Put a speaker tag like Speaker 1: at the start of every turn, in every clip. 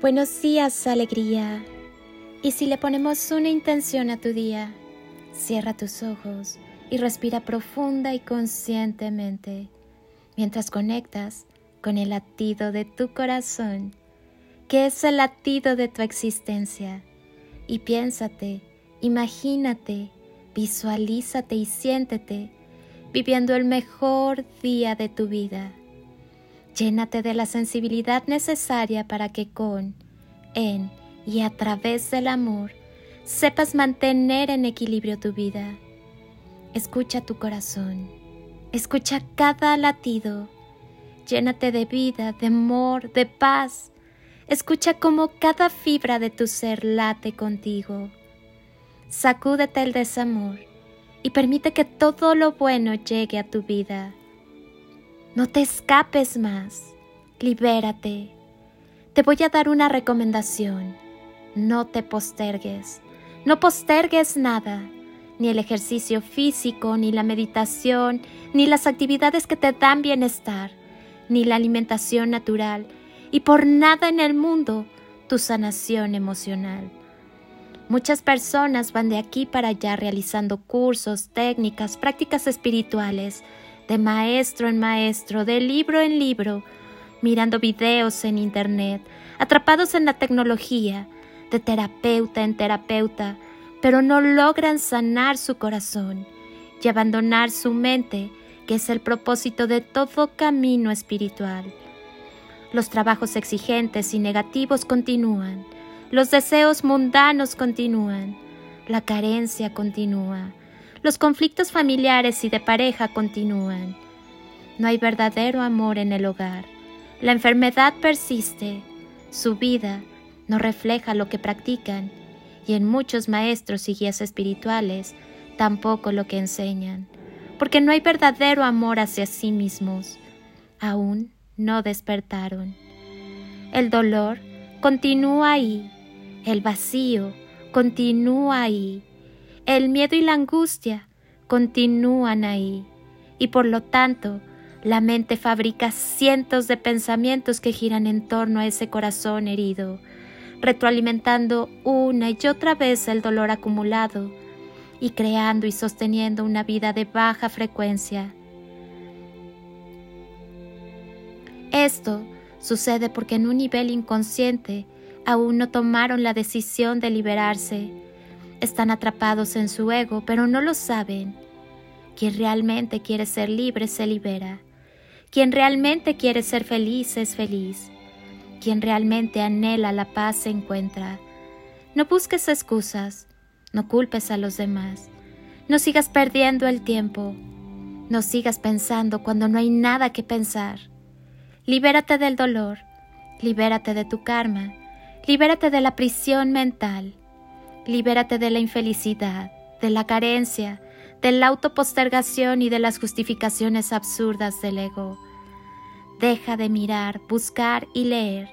Speaker 1: Buenos días, alegría. Y si le ponemos una intención a tu día, cierra tus ojos y respira profunda y conscientemente mientras conectas con el latido de tu corazón, que es el latido de tu existencia. Y piénsate, imagínate, visualízate y siéntete viviendo el mejor día de tu vida. Llénate de la sensibilidad necesaria para que con, en y a través del amor sepas mantener en equilibrio tu vida. Escucha tu corazón, escucha cada latido, llénate de vida, de amor, de paz. Escucha cómo cada fibra de tu ser late contigo. Sacúdete el desamor y permite que todo lo bueno llegue a tu vida. No te escapes más. Libérate. Te voy a dar una recomendación. No te postergues. No postergues nada. Ni el ejercicio físico, ni la meditación, ni las actividades que te dan bienestar, ni la alimentación natural, y por nada en el mundo tu sanación emocional. Muchas personas van de aquí para allá realizando cursos, técnicas, prácticas espirituales, de maestro en maestro, de libro en libro, mirando videos en internet, atrapados en la tecnología, de terapeuta en terapeuta, pero no logran sanar su corazón y abandonar su mente, que es el propósito de todo camino espiritual. Los trabajos exigentes y negativos continúan, los deseos mundanos continúan, la carencia continúa, los conflictos familiares y de pareja continúan. No hay verdadero amor en el hogar. La enfermedad persiste. Su vida no refleja lo que practican y en muchos maestros y guías espirituales tampoco lo que enseñan, porque no hay verdadero amor hacia sí mismos. Aún no despertaron. El dolor continúa ahí, el vacío continúa ahí, el miedo y la angustia continúan ahí y por lo tanto la mente fabrica cientos de pensamientos que giran en torno a ese corazón herido, retroalimentando una y otra vez el dolor acumulado y creando y sosteniendo una vida de baja frecuencia. Esto sucede porque en un nivel inconsciente aún no tomaron la decisión de liberarse están atrapados en su ego, pero no lo saben. Quien realmente quiere ser libre se libera. Quien realmente quiere ser feliz es feliz. Quien realmente anhela la paz se encuentra. No busques excusas, no culpes a los demás, no sigas perdiendo el tiempo, no sigas pensando cuando no hay nada que pensar. Libérate del dolor, libérate de tu karma, libérate de la prisión mental. Libérate de la infelicidad, de la carencia, de la autopostergación y de las justificaciones absurdas del ego. Deja de mirar, buscar y leer.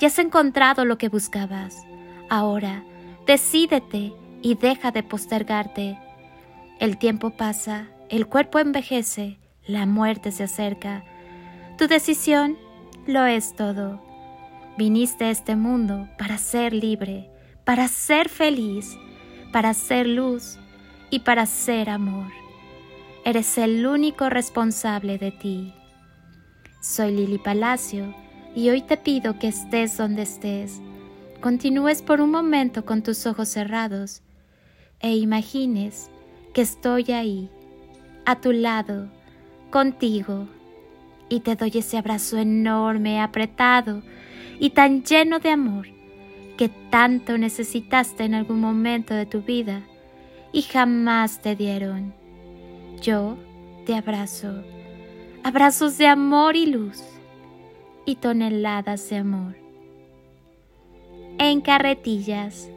Speaker 1: Ya has encontrado lo que buscabas. Ahora, decídete y deja de postergarte. El tiempo pasa, el cuerpo envejece, la muerte se acerca. Tu decisión lo es todo. Viniste a este mundo para ser libre para ser feliz, para ser luz y para ser amor. Eres el único responsable de ti. Soy Lili Palacio y hoy te pido que estés donde estés, continúes por un momento con tus ojos cerrados e imagines que estoy ahí, a tu lado, contigo, y te doy ese abrazo enorme, apretado y tan lleno de amor tanto necesitaste en algún momento de tu vida y jamás te dieron. Yo te abrazo, abrazos de amor y luz y toneladas de amor. En carretillas